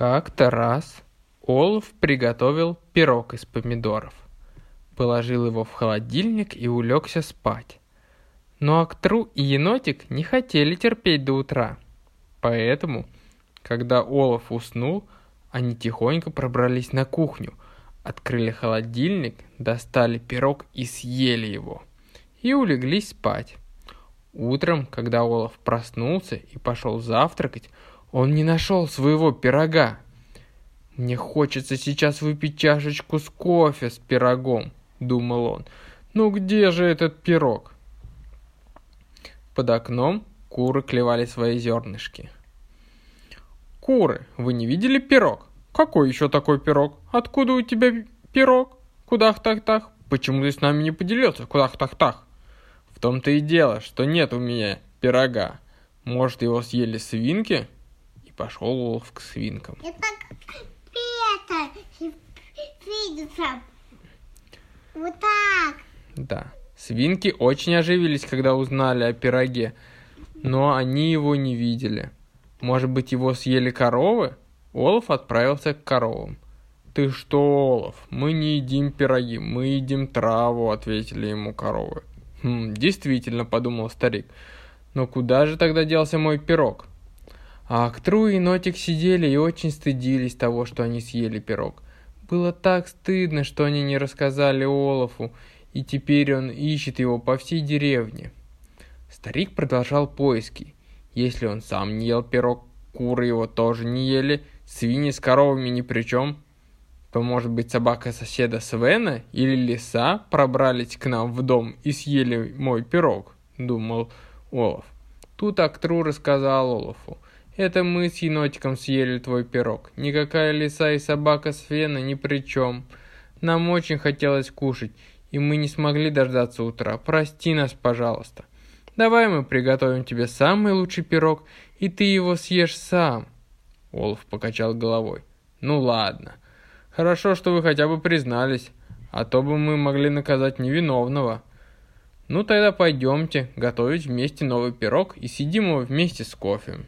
Как-то раз Олаф приготовил пирог из помидоров, положил его в холодильник и улегся спать. Но Актру и енотик не хотели терпеть до утра. Поэтому, когда Олаф уснул, они тихонько пробрались на кухню, открыли холодильник, достали пирог и съели его. И улеглись спать. Утром, когда Олаф проснулся и пошел завтракать, он не нашел своего пирога. «Мне хочется сейчас выпить чашечку с кофе с пирогом», — думал он. «Ну где же этот пирог?» Под окном куры клевали свои зернышки. «Куры, вы не видели пирог? Какой еще такой пирог? Откуда у тебя пирог? Кудах-так-так? Почему ты с нами не поделился? Кудах-так-так?» «В том-то и дело, что нет у меня пирога. Может, его съели свинки?» Пошел Олаф к свинкам. Это Петр видится. Вот так. Да. Свинки очень оживились, когда узнали о пироге, но они его не видели. Может быть, его съели коровы? Олаф отправился к коровам. «Ты что, Олаф, мы не едим пироги, мы едим траву», — ответили ему коровы. «Хм, действительно», — подумал старик. «Но куда же тогда делся мой пирог?» А Актру и Нотик сидели и очень стыдились того, что они съели пирог. Было так стыдно, что они не рассказали Олафу, и теперь он ищет его по всей деревне. Старик продолжал поиски. Если он сам не ел пирог, куры его тоже не ели, свиньи с коровами ни при чем, то, может быть, собака соседа Свена или лиса пробрались к нам в дом и съели мой пирог, думал Олаф. Тут Актру рассказал Олафу – это мы с енотиком съели твой пирог. Никакая лиса и собака с фена ни при чем. Нам очень хотелось кушать, и мы не смогли дождаться утра. Прости нас, пожалуйста. Давай мы приготовим тебе самый лучший пирог, и ты его съешь сам. Олаф покачал головой. Ну ладно. Хорошо, что вы хотя бы признались, а то бы мы могли наказать невиновного. Ну тогда пойдемте готовить вместе новый пирог и съедим его вместе с кофе.